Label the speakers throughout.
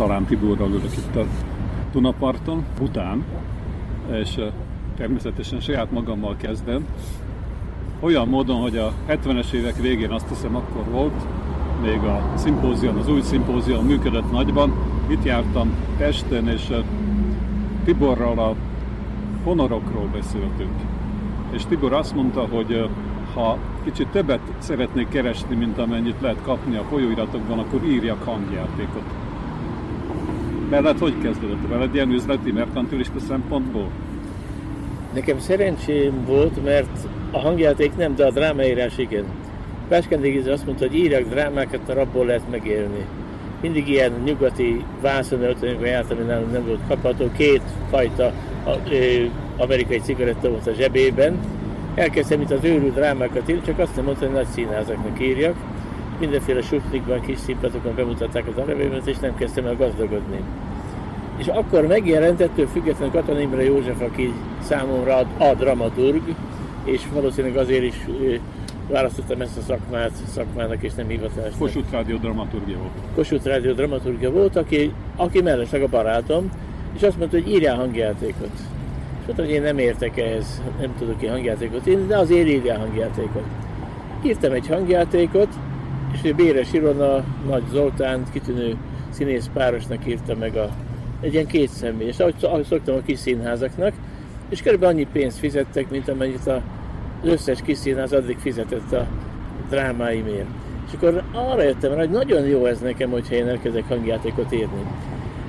Speaker 1: Zalán Tiborral ülök itt a Dunaparton, után, és természetesen saját magammal kezdem. Olyan módon, hogy a 70-es évek végén azt hiszem akkor volt, még a szimpózium, az új szimpózium működött nagyban. Itt jártam Pesten, és Tiborral a honorokról beszéltünk. És Tibor azt mondta, hogy ha kicsit többet szeretnék keresni, mint amennyit lehet kapni a folyóiratokban, akkor írjak hangjátékot. Veled hogy kezdődött? Veled ilyen üzleti, merkantilista szempontból?
Speaker 2: Nekem szerencsém volt, mert a hangjáték nem, de a drámaírás igen. Páskendig azt mondta, hogy írjak drámákat, mert abból lehet megélni. Mindig ilyen nyugati vászonöltönyökben jártam, ami nem, nem volt kapható. Két fajta a, ö, amerikai cigaretta volt a zsebében. Elkezdtem itt az őrült drámákat írni, csak azt nem mondta, hogy nagy színházaknak írjak. Mindenféle sufnikban, kis színpadokon bemutatták az arabémet, és nem kezdtem el gazdagodni. És akkor megjelent ettől függetlenül Katon Imre József, aki számomra a, a dramaturg, és valószínűleg azért is választottam ezt a szakmát szakmának, és nem hivatásnak.
Speaker 1: Kossuth Rádió dramaturgia volt.
Speaker 2: Kossuth Rádió dramaturgia volt, aki, aki mellesleg a barátom, és azt mondta, hogy írjál hangjátékot. És mondta, hogy én nem értek ehhez, nem tudok ki hangjátékot írni, de azért írjál hangjátékot. Írtam egy hangjátékot, és Béres Irona, Nagy Zoltán, kitűnő színész párosnak írta meg a, egy ilyen két személyes, ahogy, ahogy szoktam a kis színházaknak, és körülbelül annyi pénzt fizettek, mint amennyit a, az összes kis színház addig fizetett a drámáimért. És akkor arra jöttem rá, hogy nagyon jó ez nekem, hogyha én elkezdek hangjátékot írni.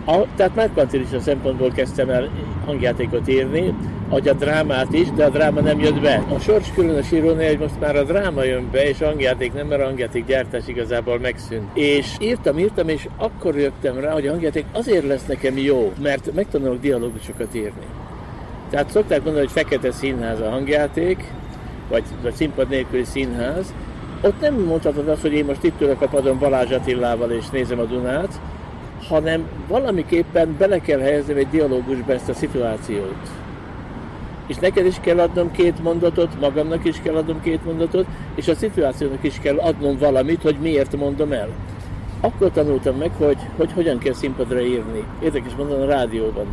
Speaker 2: A, tehát merkantilista szempontból kezdtem el hangjátékot írni, hogy a drámát is, de a dráma nem jött be. A sors különös írónél, hogy most már a dráma jön be, és a hangjáték nem, mert a hangjáték gyártás igazából megszűnt. És írtam, írtam, és akkor jöttem rá, hogy a hangjáték azért lesz nekem jó, mert megtanulok dialógusokat írni. Tehát szokták mondani, hogy fekete színház a hangjáték, vagy, vagy színpad nélküli színház. Ott nem mondhatod azt, hogy én most itt ülök a padon Balázs Attilával és nézem a Dunát, hanem valamiképpen bele kell helyeznem egy dialógusba ezt a szituációt. És neked is kell adnom két mondatot, magamnak is kell adnom két mondatot, és a szituációnak is kell adnom valamit, hogy miért mondom el. Akkor tanultam meg, hogy, hogy hogyan kell színpadra írni. Érdekes mondani a rádióban.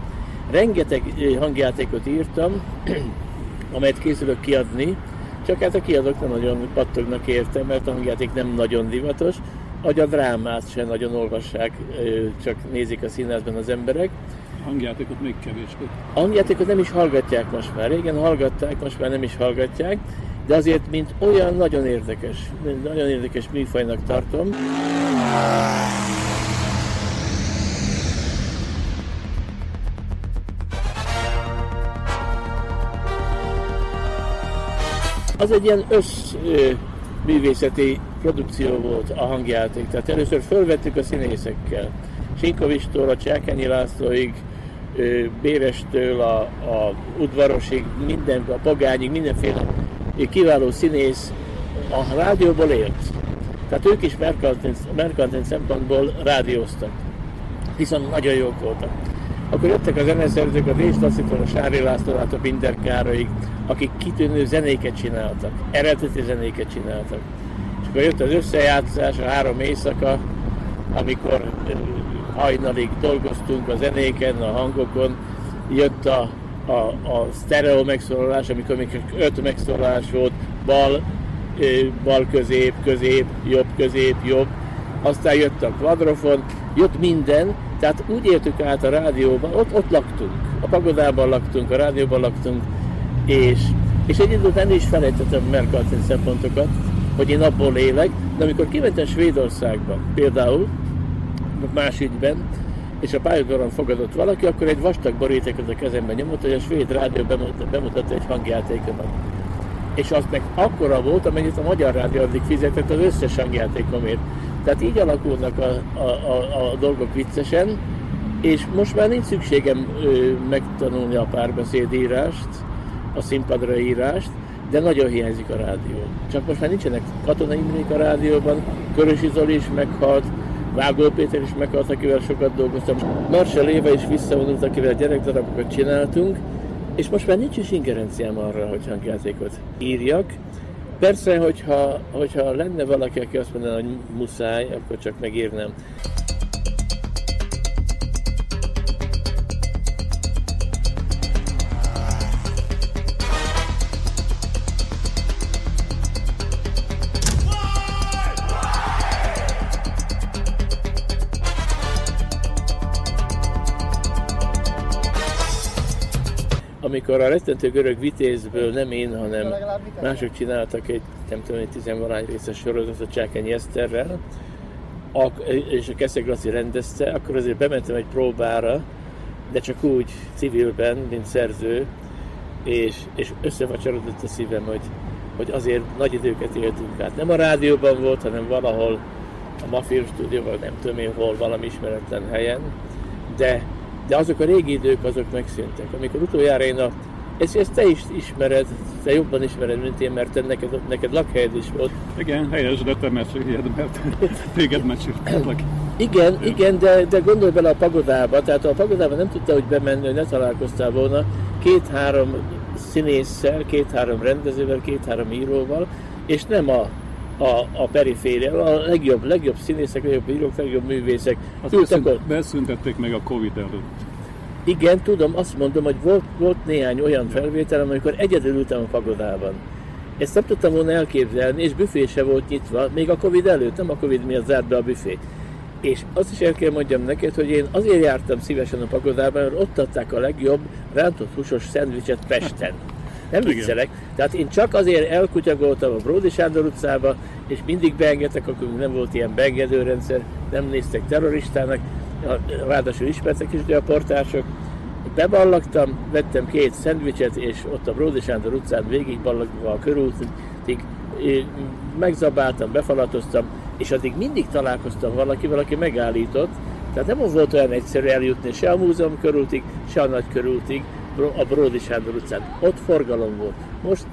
Speaker 2: Rengeteg hangjátékot írtam, amelyet készülök kiadni, csak hát a kiadók nem nagyon pattognak érte, mert a hangjáték nem nagyon divatos, hogy a drámát sem nagyon olvassák, csak nézik a színházban az emberek.
Speaker 1: Hangjátékot még kevésbé.
Speaker 2: A hangjátékot nem is hallgatják most már. Régen hallgatták, most már nem is hallgatják, de azért, mint olyan nagyon érdekes, nagyon érdekes műfajnak tartom. Az egy ilyen össz művészeti produkció volt a hangjáték. Tehát először fölvettük a színészekkel. Sinkovistól a Csákányi Lászlóig, Bévestől a, a udvarosig, minden, a pagányig, mindenféle kiváló színész a rádióból élt. Tehát ők is merkantin szempontból rádióztak, viszont nagyon jók voltak. Akkor jöttek a zeneszerzők, a Lasszitól, a Sári László, a Binder Károlyig, akik kitűnő zenéket csináltak, eredeti zenéket csináltak. És akkor jött az összejátszás, a három éjszaka, amikor hajnalig dolgoztunk a zenéken, a hangokon, jött a, a, a stereo megszólalás, amikor még öt megszólalás volt, bal, bal közép, közép, jobb közép, jobb, aztán jött a kvadrofon, jött minden, tehát úgy éltük át a rádióban, ott, ott laktunk, a pagodában laktunk, a rádióban laktunk, és, és egy idő után is felejtettem merkantin szempontokat, hogy én abból élek, de amikor kimentem Svédországba, például, más ügyben, és a pályaudvaron fogadott valaki, akkor egy vastag borítékot a kezemben nyomott, hogy a svéd rádió bemutatta egy hangjátékomat. És az meg akkora volt, amennyit a magyar rádió addig fizetett az összes hangjátékomért. Tehát így alakulnak a, a, a, a dolgok viccesen, és most már nincs szükségem ö, megtanulni a párbeszédírást, a színpadra írást, de nagyon hiányzik a rádió. Csak most már nincsenek katonai Imrék a rádióban, Körösi Zoli is meghalt, Vágó Péter is meghalt, akivel sokat dolgoztam. Marshall Éva is visszavonult, akivel gyerekdarabokat csináltunk, és most már nincs is ingerenciám arra, hogy hangjátékot írjak. Persze, hogyha, hogyha lenne valaki, aki azt mondaná, hogy muszáj, akkor csak megírnám. Amikor a rettentő görög vitézből nem én, hanem mások csináltak egy, nem tudom, egy tizenvalány részes sorozatot Csákeny Eszterrel, és a Keszeg Laci rendezte, akkor azért bementem egy próbára, de csak úgy civilben, mint szerző, és, és összevacsarodott a szívem, hogy, hogy azért nagy időket éltünk át. Nem a rádióban volt, hanem valahol a Mafia stúdióban, nem tudom én hol, valami ismeretlen helyen, de de azok a régi idők, azok megszűntek. Amikor utoljára én a ezt, ezt te is ismered, te jobban ismered, mint én, mert te neked, neked lakhelyed is volt.
Speaker 1: Igen, helyes, de te meséljed, mert téged meséltek.
Speaker 2: Igen, igen, de, de gondolj bele a pagodába, tehát a pagodába nem tudta, hogy bemenni, hogy ne találkoztál volna két-három színésszel, két-három rendezővel, két-három íróval, és nem a, a, a periféria, a legjobb, legjobb színészek, legjobb írók, legjobb művészek.
Speaker 1: Beszünt, beszüntették meg a Covid előtt.
Speaker 2: Igen, tudom, azt mondom, hogy volt, volt néhány olyan felvétel, amikor egyedül ültem a pagodában. Ezt nem tudtam volna elképzelni, és büfé se volt nyitva, még a Covid előtt, nem a Covid miatt zárt be a büfét. És azt is el kell mondjam neked, hogy én azért jártam szívesen a pagodában, mert ott adták a legjobb rántott húsos szendvicset Pesten. Nem viccelek. Tehát én csak azért elkutyagoltam a Bródi Sándor utcába, és mindig beengedtek, akkor nem volt ilyen beengedőrendszer, nem néztek terroristának, ráadásul ismertek is a portások. Beballagtam, vettem két szendvicset, és ott a Bródi Sándor utcán végig ballagva a körútig megzabáltam, befalatoztam, és addig mindig találkoztam valakivel, aki megállított, tehát nem volt olyan egyszerű eljutni se a múzeum körútig, se a nagy körútig, a Bródi Sándor utcán. Ott forgalom volt. Most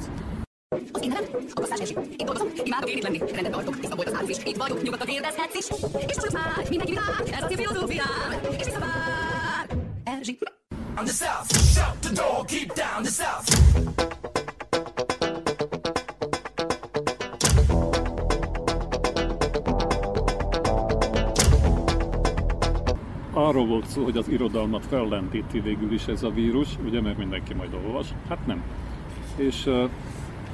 Speaker 2: az én nevem Akosztás Erzsi. Itt dolgozom, imádok én itt lenni. Rendet tartok, tiszta volt az árus is. Itt vagyok, nyugodtan kérdezhetsz is. És csak már, mindenki világ, ez az én filozófiám. És visszavár. Erzsi. I'm the South, shut the door, keep down the South.
Speaker 1: Arról volt szó, hogy az irodalmat fellendíti végül is ez a vírus, ugye, mert mindenki majd olvas. Hát nem. És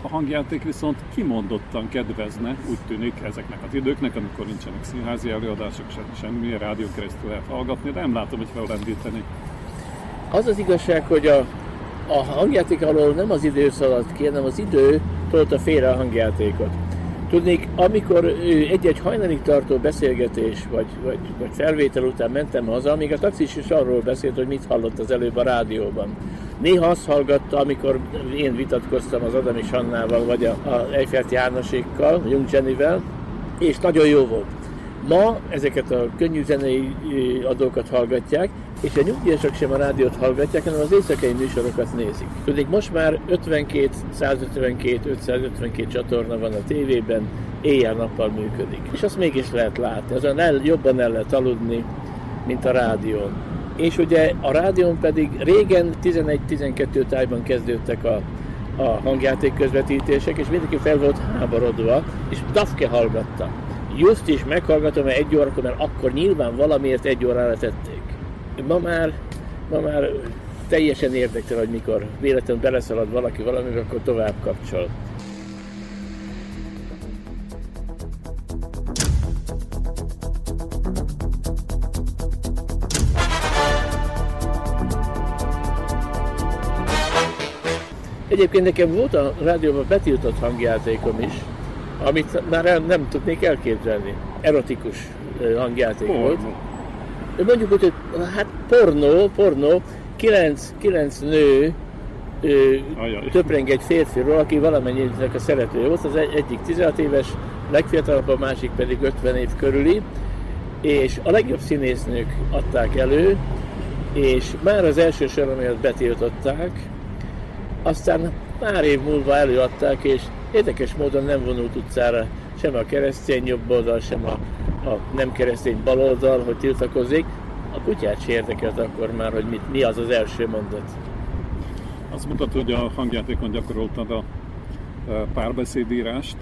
Speaker 1: a hangjáték viszont kimondottan kedvezne, úgy tűnik ezeknek az időknek, amikor nincsenek színházi előadások, sem, semmi, rádió keresztül lehet hallgatni, de nem látom, hogy fellendíteni.
Speaker 2: Az az igazság, hogy a, a hangjáték alól nem az idő szaladt ki, hanem az idő tolta félre a hangjátékot. Tudnék, amikor egy-egy hajnalig tartó beszélgetés vagy, vagy, vagy felvétel után mentem haza, amíg a taxis is arról beszélt, hogy mit hallott az előbb a rádióban. Néha azt hallgatta, amikor én vitatkoztam az Adami Sannával, vagy a, Eiffelt Jánosékkal, Jung Jennyvel, és nagyon jó volt. Ma ezeket a könnyű zenei adókat hallgatják, és a nyugdíjasok sem a rádiót hallgatják, hanem az éjszakai műsorokat nézik. Tudnék, most már 52, 152, 552 csatorna van a tévében, éjjel-nappal működik. És azt mégis lehet látni, azon el, jobban el lehet aludni, mint a rádión. És ugye a rádión pedig régen 11-12 tájban kezdődtek a, a hangjáték közvetítések, és mindenki fel volt háborodva, és Dafke hallgatta. Just is meghallgatom egy órakor, mert akkor nyilván valamiért egy órára tették ma már, ma már teljesen érdekel, hogy mikor véletlenül beleszalad valaki valamivel, akkor tovább kapcsol. Egyébként nekem volt a rádióban betiltott hangjátékom is, amit már nem tudnék elképzelni. Erotikus hangjáték
Speaker 3: Porno.
Speaker 2: volt. Mondjuk úgy, hogy hát pornó, pornó, kilenc, kilenc nő töpreng egy férfiról, aki valamennyinek a szeretője volt, az egy, egyik 16 éves, legfiatalabb, a másik pedig 50 év körüli, és a legjobb színésznők adták elő, és már az első sor miatt betiltották, aztán pár év múlva előadták, és érdekes módon nem vonult utcára sem a keresztény jobb oldal, sem a, a nem keresztény bal oldal, hogy tiltakozzék. A kutyát se érdekelt akkor már, hogy mit, mi az az első mondat.
Speaker 3: Azt mutatod, hogy a hangjátékon gyakoroltad a e, párbeszédírást,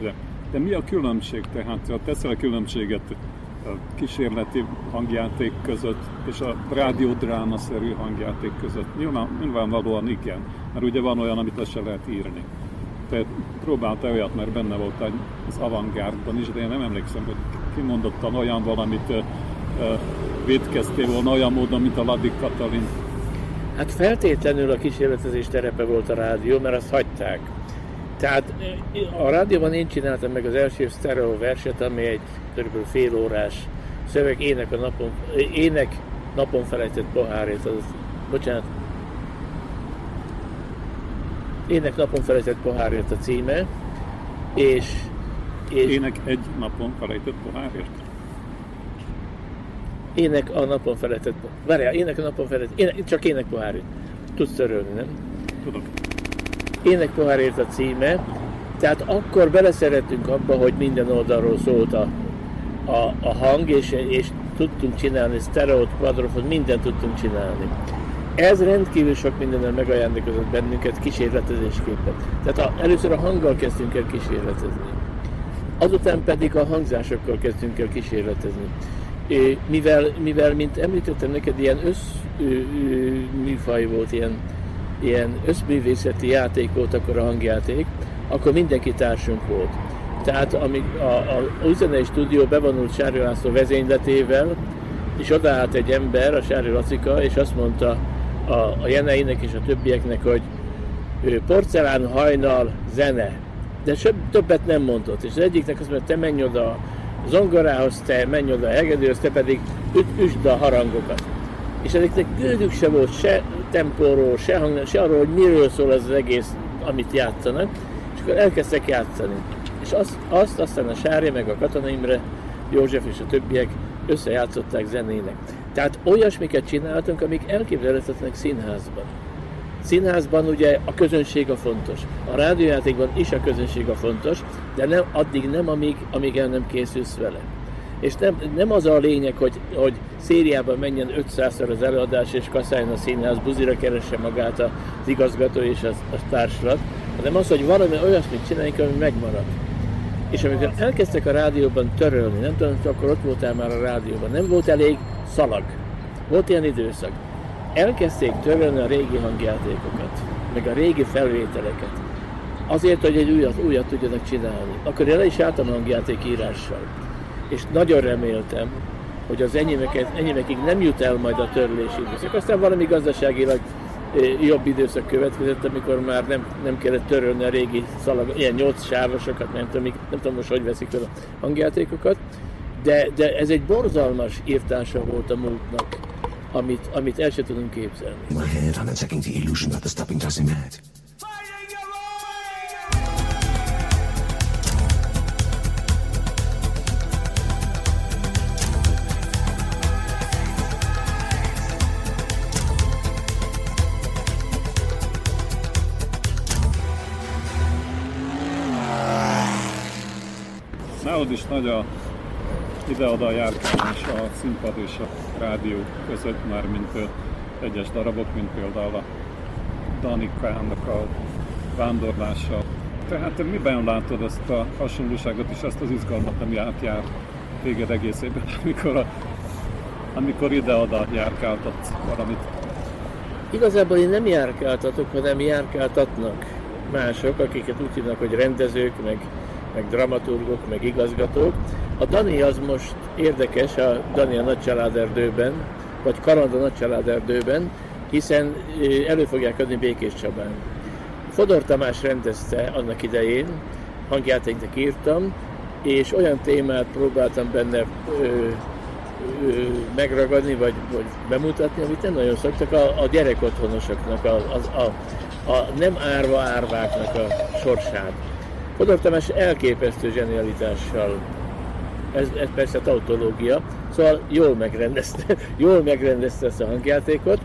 Speaker 3: de, de mi a különbség tehát? Ha teszel a különbséget a kísérleti hangjáték között és a rádiódráma-szerű hangjáték között? Nyilván, nyilvánvalóan igen, mert ugye van olyan, amit le se lehet írni. Te próbáltál olyat, mert benne voltál az avantgárdban is, de én nem emlékszem, hogy kimondottan olyan valamit védkeztél volna olyan módon, mint a Ladik Katalin.
Speaker 2: Hát feltétlenül a kísérletezés terepe volt a rádió, mert azt hagyták. Tehát a rádióban én csináltam meg az első sztereó verset, ami egy kb. fél órás szöveg, ének a napon, ének napon felejtett pohárét, az, bocsánat, ének napon felejtett pohárét a címe, és, és
Speaker 3: Ének egy napon felejtett pohárért?
Speaker 2: ének a napon felejtett, várjál, ének a napon felejtett, ének, csak ének pohárét. Tudsz törölni, nem?
Speaker 3: Tudok.
Speaker 2: Ének pohárért a címe, tehát akkor beleszerettünk abba, hogy minden oldalról szólt a, a, a hang, és, és tudtunk csinálni sztereót, quadrofot, mindent tudtunk csinálni. Ez rendkívül sok mindennel megajándékozott bennünket kísérletezésképpen. Tehát a, először a hanggal kezdtünk el kísérletezni. Azután pedig a hangzásokkal kezdtünk el kísérletezni. Mivel, mivel mint említettem neked, ilyen összműfaj volt, ilyen, ilyen összművészeti játék volt akkor a hangjáték, akkor mindenki társunk volt. Tehát amíg a, a Uzenei stúdió bevonult Sári László vezényletével, és odaállt egy ember, a Sári Lacika, és azt mondta a, a Jeneinek és a többieknek, hogy porcelán hajnal zene. De többet nem mondott. És az egyiknek azt mondta, te menj oda a zongorához, te menj oda a hegedűhöz, te pedig üsd a harangokat. És ezeknek gődük se volt se tempóról, se hang, se arról, hogy miről szól az, az egész, amit játszanak, és akkor elkezdtek játszani. És azt, azt aztán a Sári, meg a Katona Imre, József és a többiek összejátszották zenének. Tehát olyasmiket csináltunk, amik elképzelhetetlenek színházban. Színházban ugye a közönség a fontos. A rádiójátékban is a közönség a fontos, de nem, addig nem, amíg, amíg el nem készülsz vele. És nem, nem az a lényeg, hogy, hogy szériában menjen 500-szor az előadás, és kaszáljon a színház, buzira keresse magát az igazgató és a, a társlat, hanem az, hogy valami olyasmit csináljunk, ami megmarad. És amikor elkezdtek a rádióban törölni, nem tudom, hogy akkor ott voltál már a rádióban, nem volt elég szalag. Volt ilyen időszak. Elkezdték törölni a régi hangjátékokat, meg a régi felvételeket. Azért, hogy egy újat, újat tudjanak csinálni. Akkor én is álltam hangjáték írással. És nagyon reméltem, hogy az enyémeket, enyémekig nem jut el majd a törlési időszak. Aztán valami gazdaságilag jobb időszak következett, amikor már nem, nem kellett törölni a régi szalag, ilyen nyolc sávosokat, nem tudom, nem tudom most, hogy veszik fel a hangjátékokat, de, de ez egy borzalmas írtása volt a múltnak, amit, amit el sem tudunk képzelni.
Speaker 4: In my head, I'm attacking the illusion that the stopping drives me mad.
Speaker 3: Nálad is nagy a ide-oda járkálás a színpad és a rádió között, már mint egyes darabok, mint például a Danikának a vándorlása. Tehát te miben látod ezt a hasonlóságot és ezt az izgalmat, ami átjár téged egész évben, amikor, a, amikor ide-oda járkáltatsz valamit?
Speaker 2: Igazából én nem járkáltatok, hanem járkáltatnak mások, akiket úgy hívnak, hogy rendezők, meg, meg dramaturgok, meg igazgatók. A Dani az most érdekes, a Dani a Nagy Családerdőben, vagy Kaland a Nagy Családerdőben, hiszen elő fogják adni Békés Csabán. Fodor Tamás rendezte annak idején, hangjátéknak írtam, és olyan témát próbáltam benne ö, ö, megragadni, vagy, vagy bemutatni, amit nem nagyon szoktak, a, a gyerekotthonosoknak, a, a, a, a nem árva árváknak a sorsát. Fodor Tamás elképesztő zsenialitással, ez, ez persze tautológia, szóval jól megrendezte, jól megrendezte ezt a hangjátékot,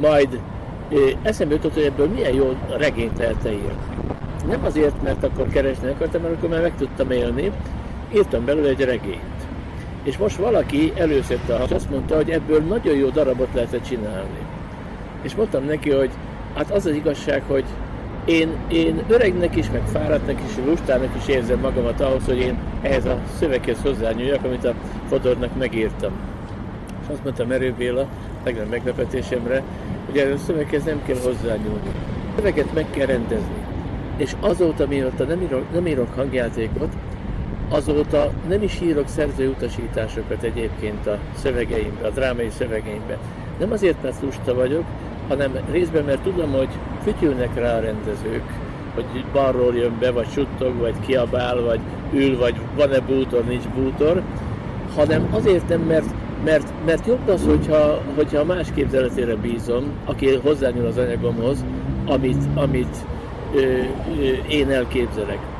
Speaker 2: majd eszembe jutott, hogy ebből milyen jó regényt lehet írni. Nem azért, mert akkor keresni akartam, mert akkor már meg tudtam élni, írtam belőle egy regényt. És most valaki előszette a azt mondta, hogy ebből nagyon jó darabot lehetett csinálni. És mondtam neki, hogy hát az az igazság, hogy én, én öregnek is, meg fáradtnak is, lustának is érzem magamat ahhoz, hogy én ehhez a szöveghez hozzányúljak, amit a Fodornak megírtam. És azt mondta Merő Béla, legnagyobb meglepetésemre, hogy ehhez a szöveghez nem kell hozzányúlni. A szöveget meg kell rendezni. És azóta, mióta nem írok, nem írok hangjátékot, azóta nem is írok szerző utasításokat egyébként a szövegeimbe, a drámai szövegeimbe. Nem azért, mert lusta vagyok, hanem részben, mert tudom, hogy fütyülnek rá a rendezők, hogy balról jön be, vagy suttog, vagy kiabál, vagy ül, vagy van-e bútor, nincs bútor, hanem azért nem, mert, mert, mert jobb az, hogyha, hogyha más képzeletére bízom, aki hozzányúl az anyagomhoz, amit, amit ö, ö, én elképzelek.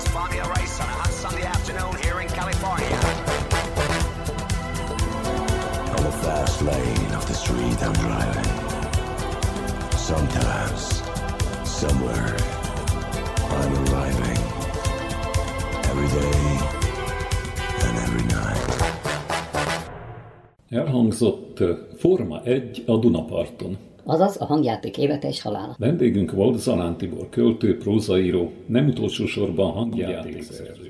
Speaker 5: 31st Formula race on a hot Sunday afternoon here in California.
Speaker 4: On the fast lane of the street I'm driving. Sometimes, somewhere, I'm arriving. Every day and every night.
Speaker 1: Elhangzott eh, Forma 1 a Dunaparton.
Speaker 6: Azaz a hangjáték élete és halála.
Speaker 1: Vendégünk volt Zalán Tibor, költő, prózaíró, nem utolsó sorban hangjátékszerző.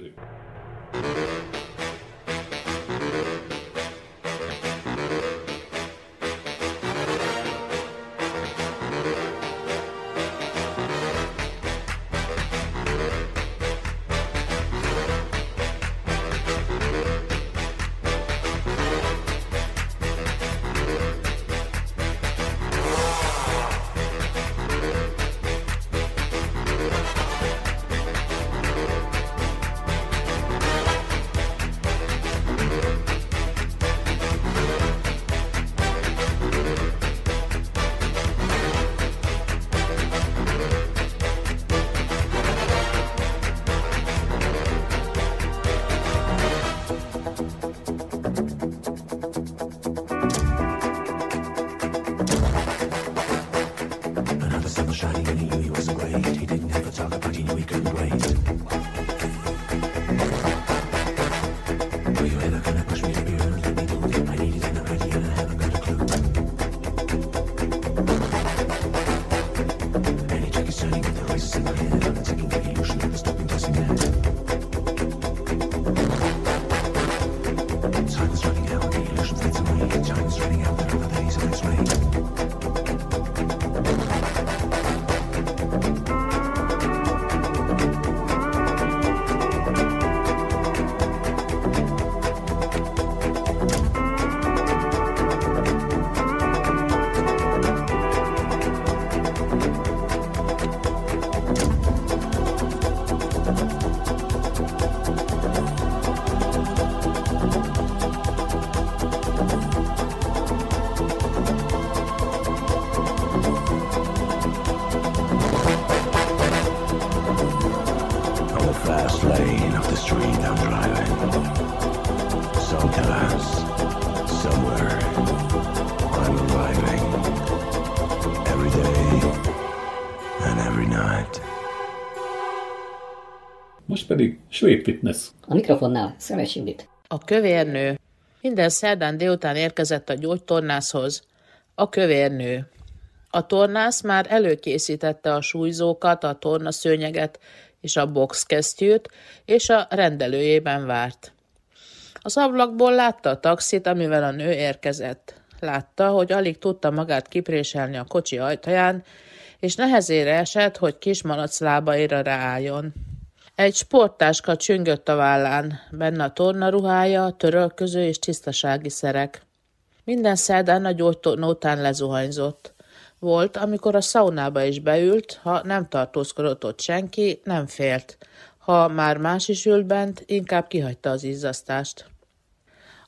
Speaker 1: Svéd Fitness.
Speaker 6: A mikrofonnál Szemes Judit.
Speaker 7: A kövérnő. Minden szerdán délután érkezett a gyógytornászhoz. A kövérnő. A tornász már előkészítette a súlyzókat, a tornaszőnyeget és a boxkesztyűt, és a rendelőjében várt. Az ablakból látta a taxit, amivel a nő érkezett. Látta, hogy alig tudta magát kipréselni a kocsi ajtaján, és nehezére esett, hogy kis malac lábaira ráálljon. Egy sporttáska csüngött a vállán, benne a tornaruhája, törölköző és tisztasági szerek. Minden szerdán a gyógytornó után lezuhanyzott. Volt, amikor a szaunába is beült, ha nem tartózkodott ott senki, nem félt. Ha már más is ült bent, inkább kihagyta az izzasztást.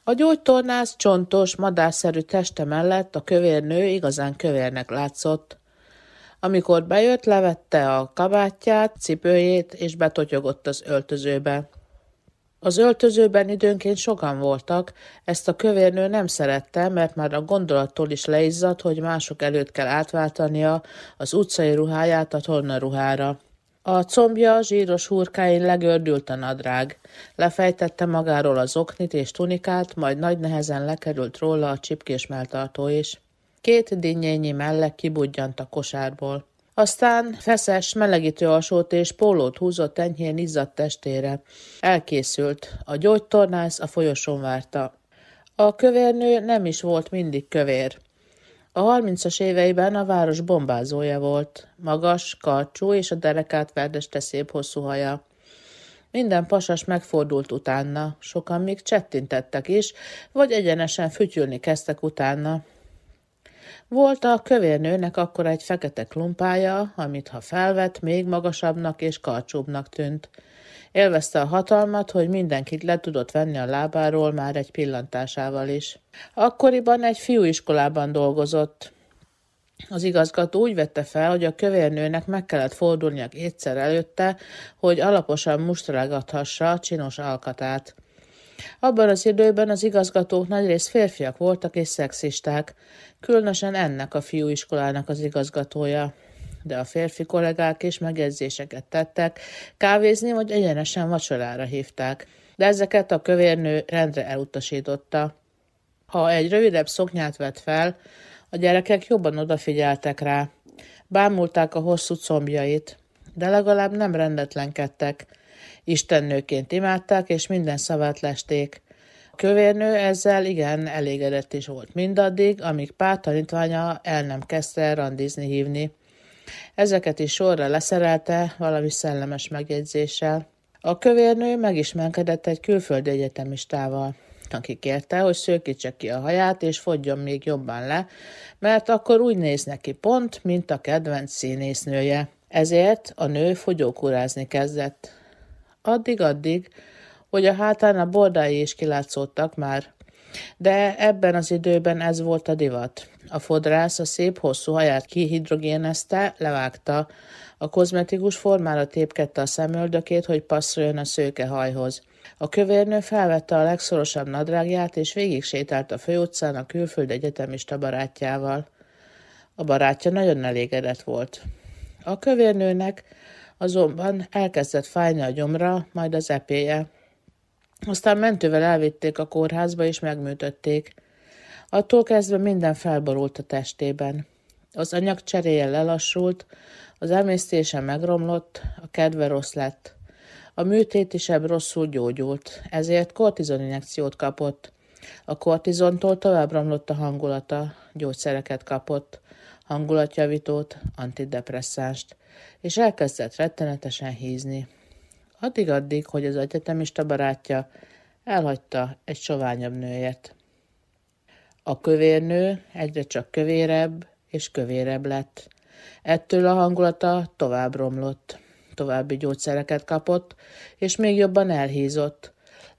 Speaker 7: A gyógytornász csontos, madárszerű teste mellett a kövér nő igazán kövérnek látszott. Amikor bejött, levette a kabátját, cipőjét, és betotyogott az öltözőbe. Az öltözőben időnként sokan voltak, ezt a kövérnő nem szerette, mert már a gondolattól is leizzadt, hogy mások előtt kell átváltania az utcai ruháját a tornaruhára. A combja zsíros hurkáin legördült a nadrág. Lefejtette magáról az oknit és tunikát, majd nagy nehezen lekerült róla a csipkés melltartó is. Két dinnyényi mellek kibudjant a kosárból. Aztán feszes, melegítő alsót és pólót húzott enyhén izzadt testére. Elkészült. A gyógytornász a folyosón várta. A kövérnő nem is volt mindig kövér. A harmincas éveiben a város bombázója volt. Magas, karcsú és a derekát verdeste szép hosszú haja. Minden pasas megfordult utána, sokan még csettintettek is, vagy egyenesen fütyülni kezdtek utána. Volt a kövérnőnek akkor egy fekete klumpája, amit ha felvett, még magasabbnak és karcsúbbnak tűnt. Élvezte a hatalmat, hogy mindenkit le tudott venni a lábáról már egy pillantásával is. Akkoriban egy fiúiskolában dolgozott. Az igazgató úgy vette fel, hogy a kövérnőnek meg kellett fordulnia kétszer előtte, hogy alaposan mustrálgathassa a csinos alkatát. Abban az időben az igazgatók nagyrészt férfiak voltak és szexisták, különösen ennek a fiúiskolának az igazgatója. De a férfi kollégák is megjegyzéseket tettek, kávézni vagy egyenesen vacsorára hívták, de ezeket a kövérnő rendre elutasította. Ha egy rövidebb szoknyát vett fel, a gyerekek jobban odafigyeltek rá. Bámulták a hosszú combjait, de legalább nem rendetlenkedtek. Istennőként imádták, és minden szavát lesték. A kövérnő ezzel igen elégedett is volt mindaddig, amíg pár tanítványa el nem kezdte randizni hívni. Ezeket is sorra leszerelte valami szellemes megjegyzéssel. A kövérnő megismerkedett egy külföldi egyetemistával aki kérte, hogy szőkítse ki a haját, és fogjon még jobban le, mert akkor úgy néz neki pont, mint a kedvenc színésznője. Ezért a nő fogyókúrázni kezdett. Addig-addig, hogy a hátán a bordái is kilátszódtak már. De ebben az időben ez volt a divat. A fodrász a szép hosszú haját kihidrogénezte, levágta, a kozmetikus formára tépkedte a szemöldökét, hogy passzoljon a szőke hajhoz. A kövérnő felvette a legszorosabb nadrágját, és végig sétált a főutcán a külföld egyetemista barátjával. A barátja nagyon elégedett volt. A kövérnőnek azonban elkezdett fájni a gyomra, majd az epéje. Aztán mentővel elvitték a kórházba, és megműtötték. Attól kezdve minden felborult a testében. Az anyag cseréje lelassult, az emésztése megromlott, a kedve rossz lett. A műtétisebb rosszul gyógyult, ezért kortizoninjekciót kapott. A kortizontól tovább romlott a hangulata, gyógyszereket kapott, hangulatjavítót, antidepresszánst, és elkezdett rettenetesen hízni. Addig-addig, hogy az egyetemista barátja elhagyta egy soványabb nőért. A kövérnő egyre csak kövérebb és kövérebb lett. Ettől a hangulata tovább romlott további gyógyszereket kapott, és még jobban elhízott.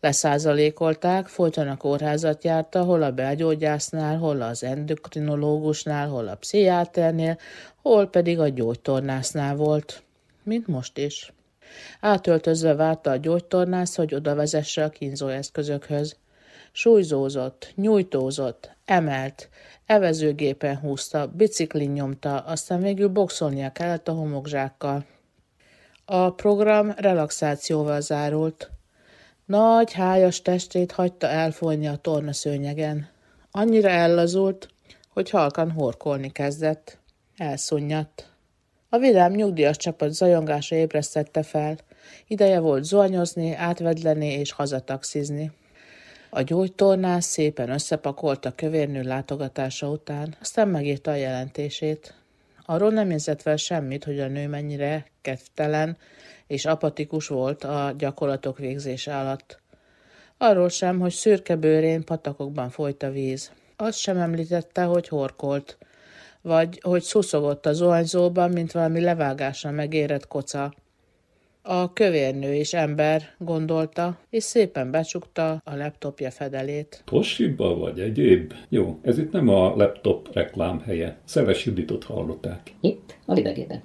Speaker 7: Leszázalékolták, folyton a kórházat járta, hol a belgyógyásznál, hol az endokrinológusnál, hol a pszichiáternél, hol pedig a gyógytornásznál volt. Mint most is. Átöltözve várta a gyógytornász, hogy oda vezesse a kínzóeszközökhöz. Súlyzózott, nyújtózott, emelt, evezőgépen húzta, biciklin nyomta, aztán végül boxolnia kellett a homokzsákkal. A program relaxációval zárult. Nagy, hájas testét hagyta elfolyni a tornaszőnyegen. Annyira ellazult, hogy halkan horkolni kezdett. Elszunyadt. A vidám nyugdíjas csapat zajongása ébresztette fel. Ideje volt zuhanyozni, átvedleni és hazataxizni. A gyógytornász szépen összepakolta kövérnő látogatása után, aztán megírta a jelentését. Arról nem érzett fel semmit, hogy a nő mennyire kedvtelen és apatikus volt a gyakorlatok végzése alatt. Arról sem, hogy szürke bőrén patakokban folyt a víz. Azt sem említette, hogy horkolt, vagy hogy szuszogott a zuhanyzóban, mint valami levágásra megérett koca. A kövérnő is ember, gondolta, és szépen becsukta a laptopja fedelét.
Speaker 1: Toshiba vagy egyéb? Jó, ez itt nem a laptop reklám helye. Szeves Juditot hallották.
Speaker 6: Itt, a libegében.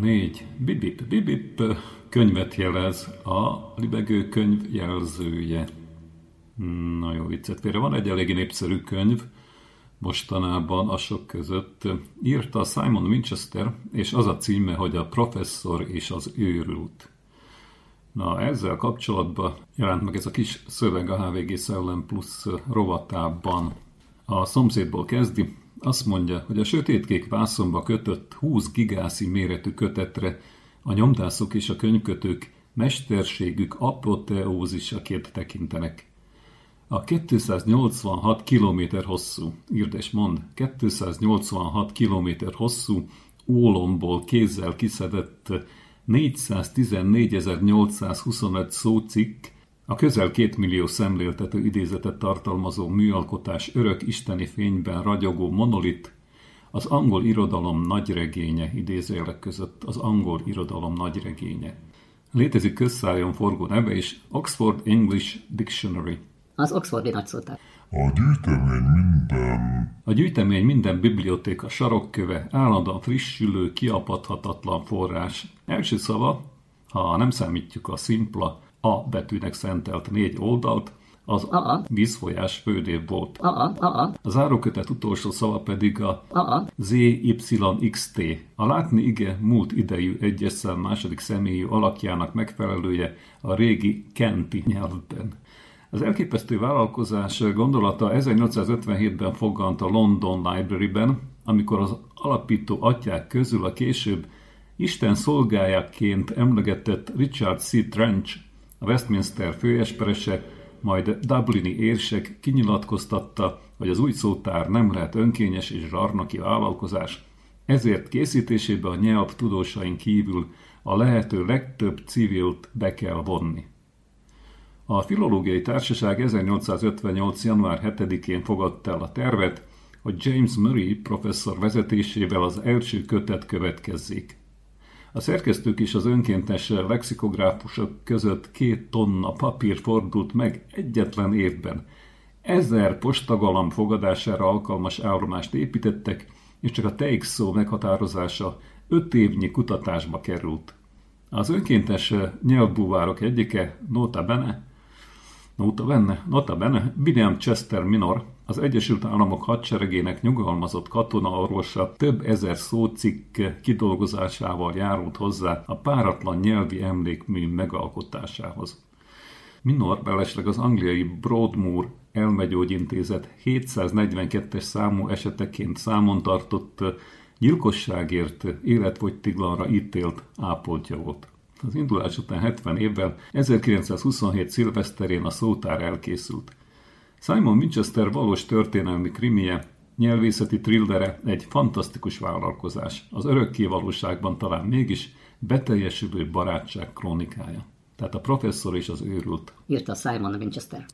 Speaker 1: 4 bibip bibip könyvet jelez a libegő könyv jelzője. Na jó viccet, félre van egy eléggé népszerű könyv, mostanában a sok között. Írta Simon Winchester, és az a címe, hogy a professzor és az őrült. Na, ezzel kapcsolatban jelent meg ez a kis szöveg a HVG Szellem Plus rovatában. A szomszédból kezdi, azt mondja, hogy a sötétkék vászonba kötött 20 gigászi méretű kötetre a nyomdászok és a könyvkötők mesterségük apoteózisaként tekintenek. A 286 km hosszú, írd és mond, 286 km hosszú ólomból kézzel kiszedett 414.825 szócikk, a közel két millió szemléltető idézetet tartalmazó műalkotás örök isteni fényben ragyogó monolit, az angol irodalom nagyregénye idézőjelek között az angol irodalom nagyregénye. Létezik közszálljon forgó neve is Oxford English Dictionary.
Speaker 6: Az Oxfordi nagyszótár.
Speaker 8: A gyűjtemény minden
Speaker 1: A gyűjtemény minden bibliotéka sarokköve, állandóan frissülő, kiapadhatatlan forrás. Első szava, ha nem számítjuk a szimpla A betűnek szentelt négy oldalt, az
Speaker 6: A-a.
Speaker 1: vízfolyás fődév volt. A zárókötet utolsó szava pedig a ZYXT. A látni ige múlt idejű egyes szám második személyű alakjának megfelelője a régi kenti nyelvben. Az elképesztő vállalkozás gondolata 1857-ben fogant a London Library-ben, amikor az alapító atyák közül a később Isten szolgájaként emlegetett Richard C. Trench, a Westminster főesperese, majd Dublini érsek kinyilatkoztatta, hogy az új szótár nem lehet önkényes és zsarnoki vállalkozás, ezért készítésébe a nyelv tudósain kívül a lehető legtöbb civilt be kell vonni. A Filológiai Társaság 1858. január 7-én fogadta el a tervet, hogy James Murray professzor vezetésével az első kötet következzék. A szerkesztők és az önkéntes lexikográfusok között két tonna papír fordult meg egyetlen évben. Ezer postagalam fogadására alkalmas állomást építettek, és csak a TX szó meghatározása öt évnyi kutatásba került. Az önkéntes nyelvbúvárok egyike, nota bene, nota bene, nota bene, William Chester Minor, az Egyesült Államok hadseregének nyugalmazott katonaorvosa több ezer szócikk kidolgozásával járult hozzá a páratlan nyelvi emlékmű megalkotásához. Minor belesleg az angliai Broadmoor elmegyógyintézet 742-es számú eseteként számon tartott gyilkosságért életfogytiglanra ítélt ápoltja volt. Az indulás után 70 évvel 1927. szilveszterén a szótár elkészült. Simon Winchester valós történelmi krimie, nyelvészeti thrillere egy fantasztikus vállalkozás. Az örökké valóságban talán mégis beteljesülő barátság krónikája. Tehát a professzor és az őrült.
Speaker 6: írta Simon Winchester.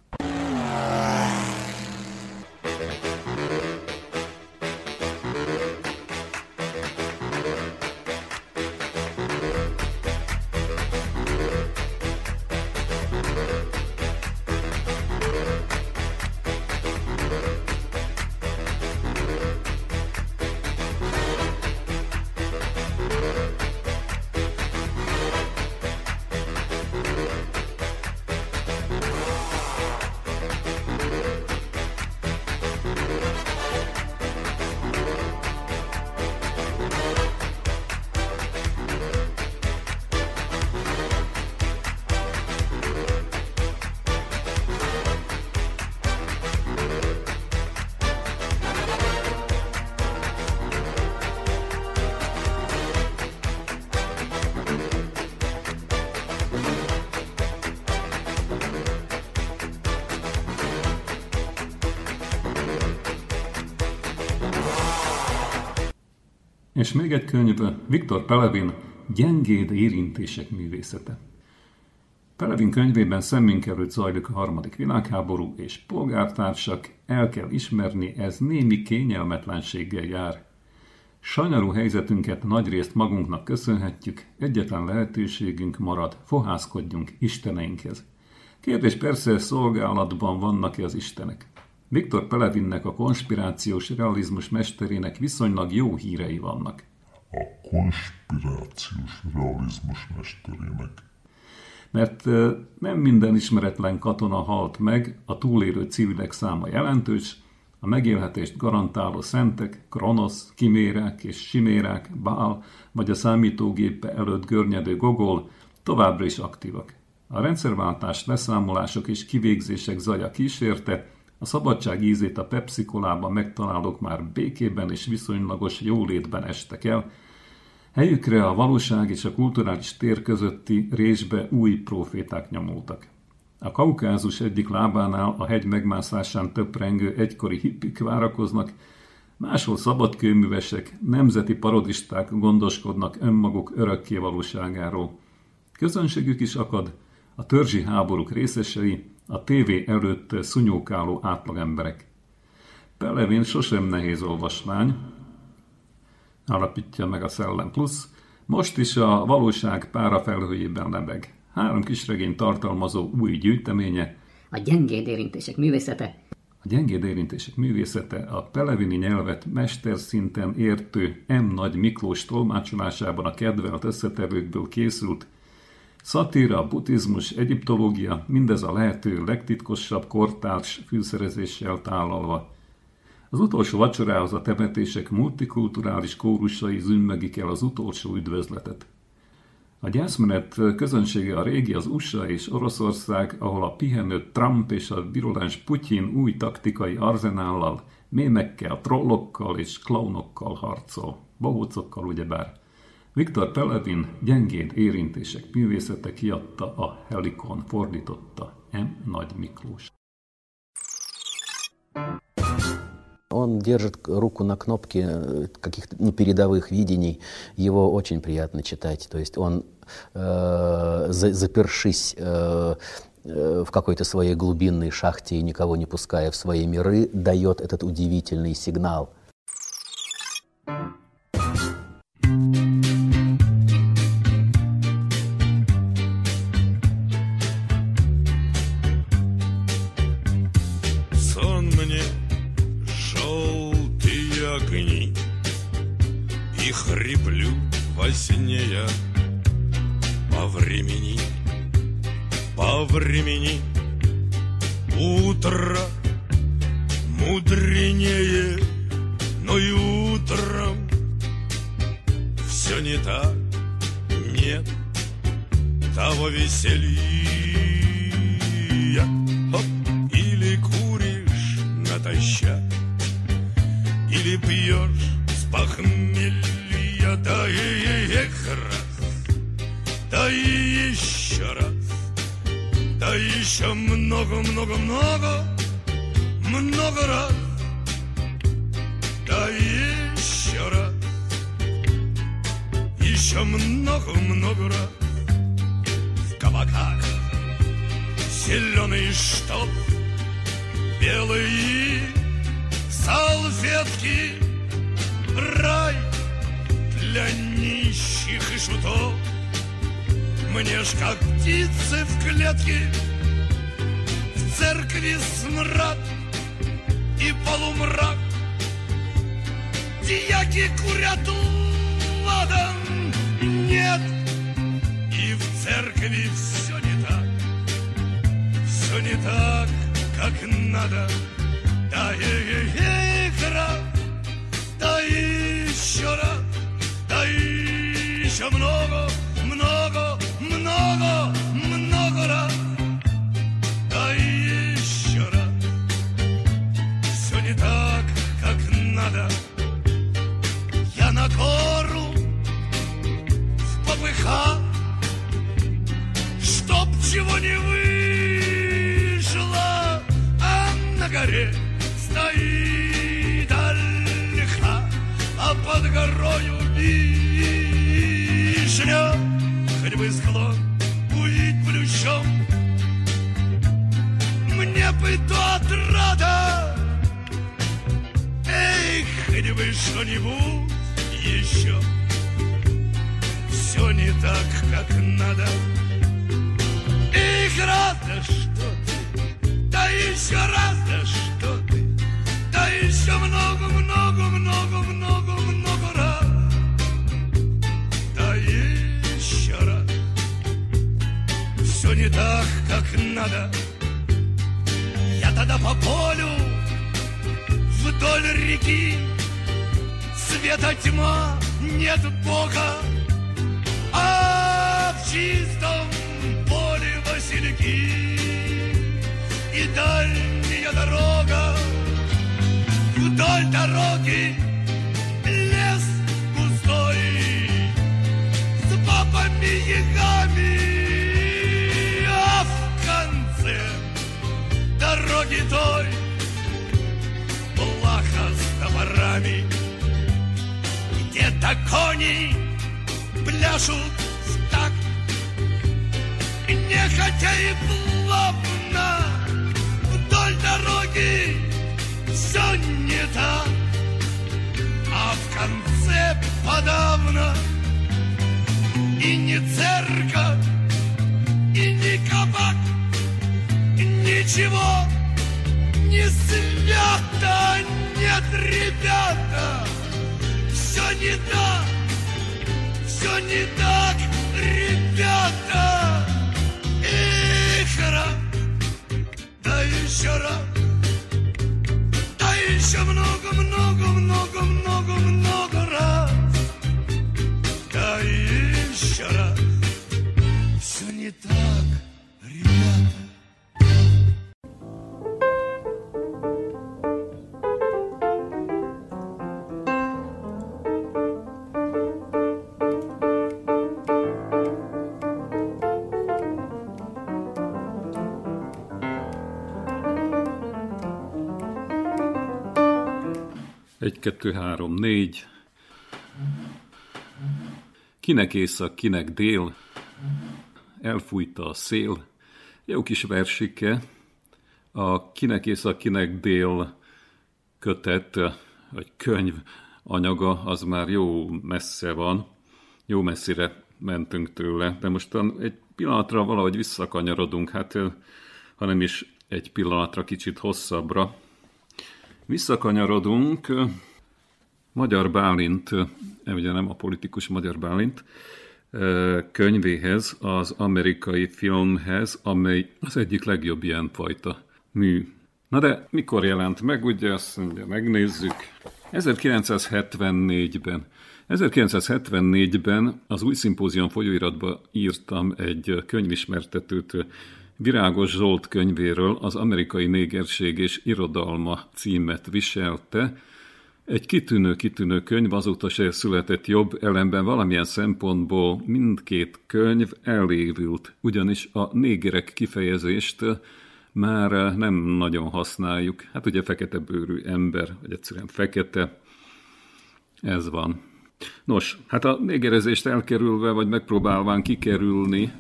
Speaker 1: És még egy könyv, Viktor Pelevin, Gyengéd érintések művészete. Pelevin könyvében szemmünk előtt zajlik a harmadik világháború, és polgártársak, el kell ismerni, ez némi kényelmetlenséggel jár. Sajnáló helyzetünket nagyrészt magunknak köszönhetjük, egyetlen lehetőségünk marad, fohászkodjunk Isteneinkhez. Kérdés persze, szolgálatban vannak-e az Istenek? Viktor Pelevinnek a konspirációs realizmus mesterének viszonylag jó hírei vannak.
Speaker 8: A konspirációs realizmus mesterének.
Speaker 1: Mert nem minden ismeretlen katona halt meg, a túlélő civilek száma jelentős, a megélhetést garantáló szentek, Kronosz, Kimérák és Simérák, Bál vagy a számítógépe előtt görnyedő Gogol továbbra is aktívak. A rendszerváltás leszámolások és kivégzések zaja kísérte, a szabadság ízét a pepsikolában megtalálók már békében és viszonylagos jólétben estek el, helyükre a valóság és a kulturális tér közötti résbe új proféták nyomultak. A Kaukázus egyik lábánál a hegy megmászásán töprengő egykori hippik várakoznak, máshol szabadkőművesek, nemzeti parodisták gondoskodnak önmaguk örökké valóságáról. Közönségük is akad, a törzsi háborúk részesei, a tévé előtt szunyókáló átlagemberek. Pelevin sosem nehéz olvasmány, alapítja meg a Szellem Plusz, most is a valóság párafelhőjében lebeg. Három kisregény tartalmazó új gyűjteménye,
Speaker 6: A gyengéd érintések művészete,
Speaker 1: a gyengéd érintések művészete a pelevini nyelvet mesterszinten értő M. Nagy Miklós tolmácsolásában a kedvelt összetevőkből készült, szatíra, buddhizmus, egyiptológia, mindez a lehető legtitkosabb kortárs fűszerezéssel tálalva. Az utolsó vacsorához a temetések multikulturális kórusai zümmegik el az utolsó üdvözletet. A gyászmenet közönsége a régi az USA és Oroszország, ahol a pihenő Trump és a virulens Putyin új taktikai arzenállal mémekkel, trollokkal és klaunokkal harcol, bohócokkal ugyebár. Viktor Pelevin gyengén érintések művészete kiadta a Helikon fordította M. Nagy Miklós.
Speaker 9: Он держит руку на кнопке э, каких-то ну, передовых видений. Его очень приятно читать. То есть он, э, за- запершись э, э, в какой-то своей глубинной шахте и никого не пуская в свои миры, дает этот удивительный сигнал.
Speaker 10: Во сне я По времени, по времени. Утро мудренее Но и утром Все не так, нет Того веселья. Хоп, или куришь натощак, Или пьешь с похмелья, да и эх раз, да и еще раз, да еще много-много-много, много раз, да еще раз, еще много-много раз. В кабаках зеленый штоп, белые салфетки, рай для нищих и шутов. Мне ж как птицы в клетке, в церкви смрад и полумрак. Дьяки курят ладан, нет, и в церкви все не так все не так, как надо. Да и раз, да еще раз, да еще много, много, много, много раз. Да еще раз, все не так, как надо. Я на гору в попыхах чтоб чего не вышло, а на горе стоит ольха, а под горою вишня, хоть бы склон увидеть плющом. Мне бы то отрада, эй, хоть бы что-нибудь еще. Все не так, как надо. Их раз, да что ты, да еще раз, да что ты, да еще много, много, много, много, много Все не так, как надо. Я тогда по полю вдоль реки света тьма, нет Бога, а в чистом поле васильки и дальняя дорога. Вдоль дороги лес густой с бабами дороги той плаха с топорами. Где-то кони пляшут в такт Нехотя и плавно Вдоль дороги все не так. А в конце подавно И не церковь, и не кабак Ничего не свято Нет, ребята, все не так все не так, ребята. Эх, раз, да еще раз, да еще много, много, много, много, много раз, да еще раз.
Speaker 1: 2, 3, 4. Kinek észak, kinek dél, elfújta a szél. Jó kis versike. A kinek észak, kinek dél kötet, vagy könyv anyaga, az már jó messze van. Jó messzire mentünk tőle, de mostan egy pillanatra valahogy visszakanyarodunk, hát hanem is egy pillanatra, kicsit hosszabbra. Visszakanyarodunk Magyar Bálint, ugye nem a politikus Magyar Bálint, könyvéhez, az amerikai filmhez, amely az egyik legjobb ilyen fajta mű. Na de mikor jelent meg, ugye azt mondja, megnézzük. 1974-ben. 1974-ben az új szimpózium folyóiratba írtam egy könyvismertetőt Virágos Zsolt könyvéről az amerikai négerség és irodalma címet viselte. Egy kitűnő-kitűnő könyv, azóta se született jobb, ellenben valamilyen szempontból mindkét könyv elévült, ugyanis a négerek kifejezést már nem nagyon használjuk. Hát ugye fekete bőrű ember, vagy egyszerűen fekete, ez van. Nos, hát a négerezést elkerülve, vagy megpróbálván kikerülni,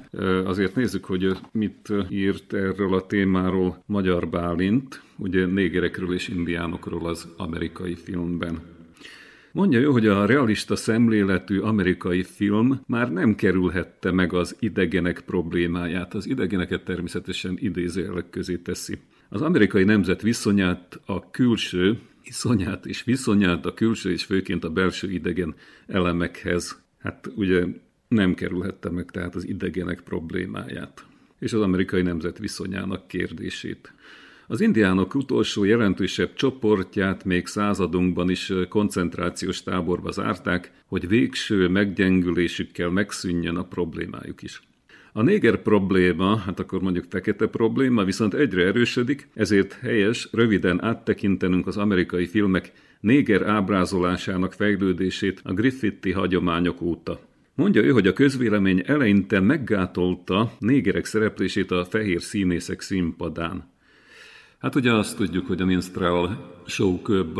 Speaker 1: azért nézzük, hogy mit írt erről a témáról Magyar Bálint, ugye négerekről és indiánokról az amerikai filmben. Mondja ő, hogy a realista szemléletű amerikai film már nem kerülhette meg az idegenek problémáját. Az idegeneket természetesen idézőjelek közé teszi. Az amerikai nemzet viszonyát a külső, iszonyát és viszonyát a külső és főként a belső idegen elemekhez, hát ugye nem kerülhette meg tehát az idegenek problémáját és az amerikai nemzet viszonyának kérdését. Az indiánok utolsó jelentősebb csoportját még századunkban is koncentrációs táborba zárták, hogy végső meggyengülésükkel megszűnjön a problémájuk is. A néger probléma, hát akkor mondjuk fekete probléma, viszont egyre erősödik, ezért helyes röviden áttekintenünk az amerikai filmek néger ábrázolásának fejlődését a Griffitti hagyományok óta. Mondja ő, hogy a közvélemény eleinte meggátolta négerek szereplését a fehér színészek színpadán. Hát ugye azt tudjuk, hogy a minstrel show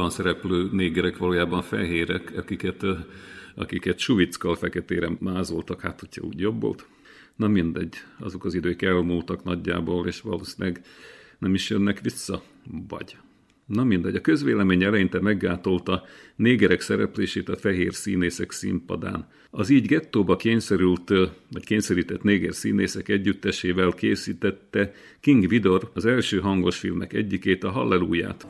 Speaker 1: szereplő négerek valójában fehérek, akiket, akiket suvickkal feketére mázoltak, hát hogyha úgy jobb volt. Na mindegy, azok az idők elmúltak nagyjából, és valószínűleg nem is jönnek vissza, vagy. Na mindegy, a közvélemény eleinte meggátolta négerek szereplését a fehér színészek színpadán. Az így gettóba kényszerült, vagy kényszerített néger színészek együttesével készítette King Vidor az első hangos filmek egyikét, a Halleluját.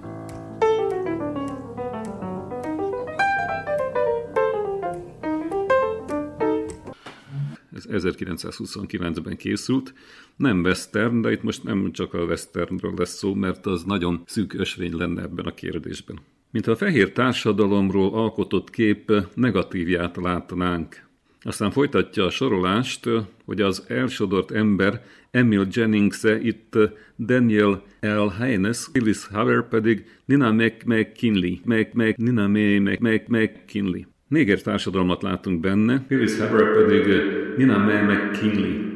Speaker 1: Ez 1929-ben készült. Nem western, de itt most nem csak a westernről lesz szó, mert az nagyon szűk ösvény lenne ebben a kérdésben. Mint a fehér társadalomról alkotott kép negatívját látnánk. Aztán folytatja a sorolást, hogy az elsodort ember Emil jennings -e, itt Daniel L. Haynes, Phyllis Haver pedig Nina McKinley, Mac, Mac, Nina Mac, McKinley. Néger társadalmat látunk benne, Phyllis Haver pedig Nina McKinley.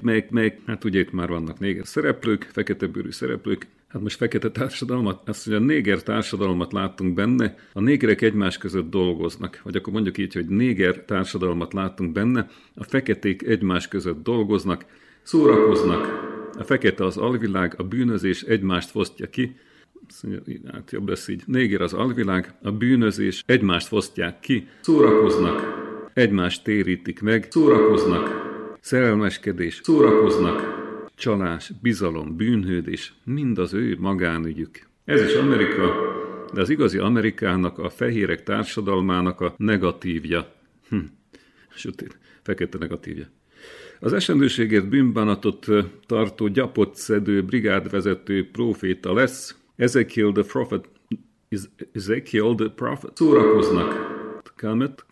Speaker 1: Meg, meg, hát ugye itt már vannak néger szereplők, fekete bőrű szereplők, Hát most fekete társadalmat, azt mondja, néger társadalmat láttunk benne, a négerek egymás között dolgoznak. Vagy akkor mondjuk így, hogy néger társadalmat láttunk benne, a feketék egymás között dolgoznak, szórakoznak. A fekete az alvilág, a bűnözés egymást fosztja ki, hát jobb lesz így. Néger az alvilág, a bűnözés, egymást fosztják ki, szórakoznak, egymást térítik meg, szórakoznak, szerelmeskedés, szórakoznak, csalás, bizalom, bűnhődés, mind az ő magánügyük. Ez is Amerika, de az igazi Amerikának, a fehérek társadalmának a negatívja. Hm. Sötét, fekete negatívja. Az esendőségért bűnbánatot tartó gyapott szedő brigádvezető proféta lesz, Ezekiel the prophet, Ezekiel the prophet szórakoznak. Kamet,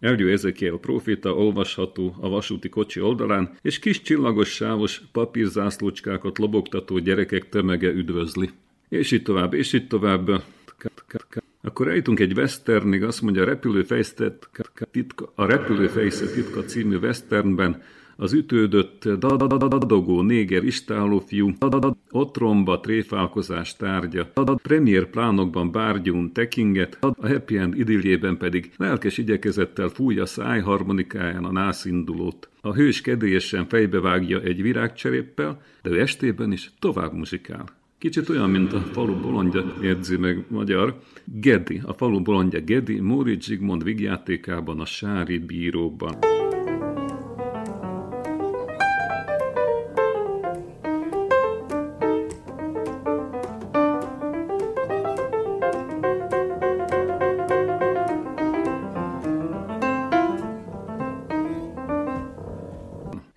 Speaker 1: Elgyő Ezekiel proféta olvasható a vasúti kocsi oldalán, és kis csillagos sávos papírzászlócskákat lobogtató gyerekek tömege üdvözli. És így tovább, és így tovább. Akkor eljutunk egy westernig, azt mondja a repülőfejszet titka, a repülőfejszet titka című westernben az ütődött, dadadadadogó néger istáló fiú, otromba tréfálkozás tárgya, premier plánokban bárgyún tekinget, a happy end idiljében pedig lelkes igyekezettel fújja szájharmonikáján a nászindulót. A hős kedélyesen fejbevágja egy virágcseréppel, de ő estében is tovább muzsikál. Kicsit olyan, mint a falu bolondja, érzi meg magyar. Gedi, a falu bolondja Gedi, Móricz Zsigmond vigjátékában, a Sári bíróban.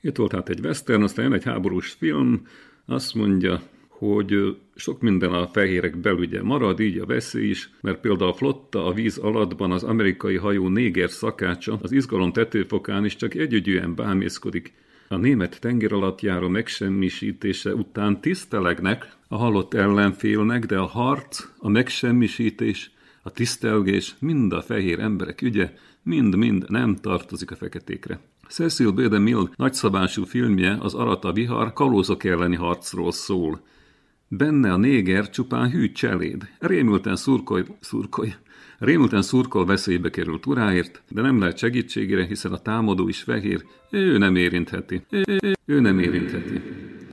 Speaker 1: Itt volt hát egy western, aztán jön egy háborús film, azt mondja, hogy sok minden a fehérek belügye marad, így a veszély is, mert például a flotta a víz alattban az amerikai hajó néger szakácsa az izgalom tetőfokán is csak együgyűen bámészkodik. A német tenger alatt járó megsemmisítése után tisztelegnek a halott ellenfélnek, de a harc, a megsemmisítés, a tisztelgés mind a fehér emberek ügye, mind-mind nem tartozik a feketékre. Cecil B. DeMille nagyszabású filmje, az Arata vihar, kalózok elleni harcról szól. Benne a néger csupán hű cseléd. Rémülten szurkolj, szurkolj, rémülten szurkol veszélybe került uráért, de nem lehet segítségére, hiszen a támadó is fehér, ő nem érintheti. Ő nem érintheti.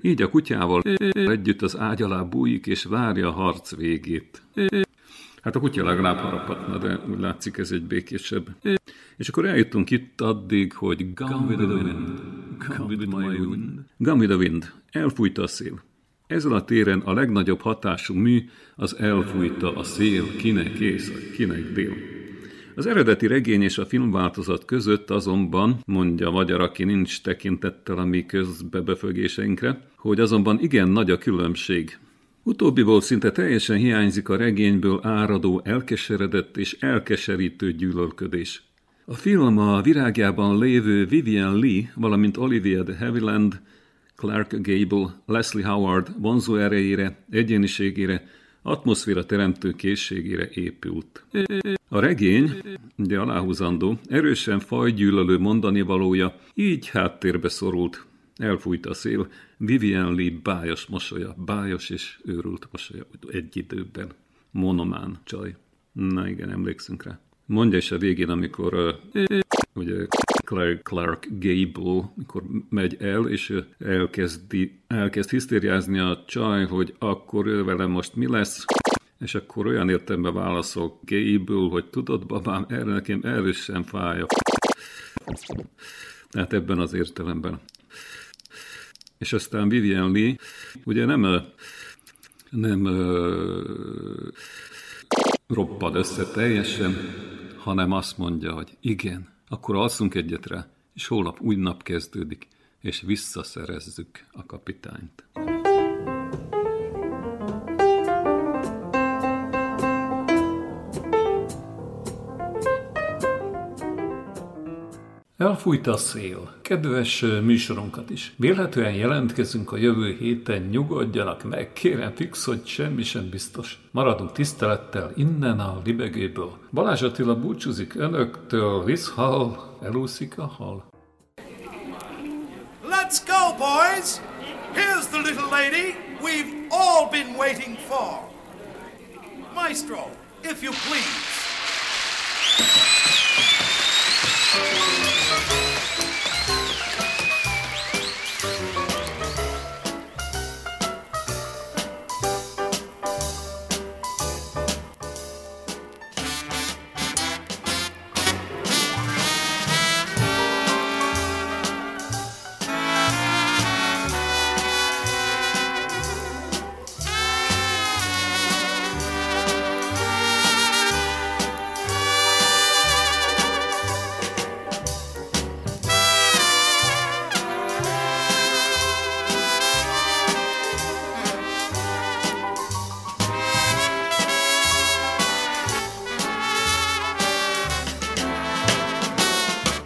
Speaker 1: Így a kutyával együtt az ágy alá bújik és várja a harc végét. Hát a kutya legalább haraphatna, de úgy látszik ez egy békésebb. És akkor eljutunk itt addig, hogy Gone with the wind, gone with my wind. Gone with the wind, elfújta a szél. Ezen a téren a legnagyobb hatású mű az elfújta a szél, kinek észak, kinek dél. Az eredeti regény és a filmváltozat között azonban, mondja a magyar, aki nincs tekintettel a mi közbebefögéseinkre, hogy azonban igen nagy a különbség. Utóbbiból szinte teljesen hiányzik a regényből áradó elkeseredett és elkeserítő gyűlölködés. A film a virágjában lévő Vivian Lee, valamint Olivia de Havilland, Clark Gable, Leslie Howard vonzó erejére, egyéniségére, atmoszféra teremtő készségére épült. A regény, de aláhúzandó, erősen fajgyűlölő mondani valója, így háttérbe szorult. Elfújt a szél, Vivian Lee bájos mosolya, bájos és őrült mosolya egy időben. Monomán csaj. Na igen, emlékszünk rá. Mondja is a végén, amikor uh, ugye Clark, Clark Gable, mikor megy el, és elkezdi, elkezd hisztériázni a csaj, hogy akkor ő vele most mi lesz, és akkor olyan értembe válaszol Gable, hogy tudod, babám, erre nekem erősen fáj. A Tehát ebben az értelemben. És aztán Vivian Lee, ugye nem, nem roppad össze teljesen, hanem azt mondja, hogy igen, akkor alszunk egyet rá, és holnap új nap kezdődik, és visszaszerezzük a kapitányt. Elfújta a szél. Kedves műsorunkat is. Vélhetően jelentkezünk a jövő héten, nyugodjanak meg, kérem fix, hogy semmi sem biztos. Maradunk tisztelettel innen a libegéből. Balázs Attila búcsúzik önöktől, viszhal, elúszik a hal.
Speaker 10: Let's go, boys! Here's the little lady we've all been waiting for. Maestro, if you please.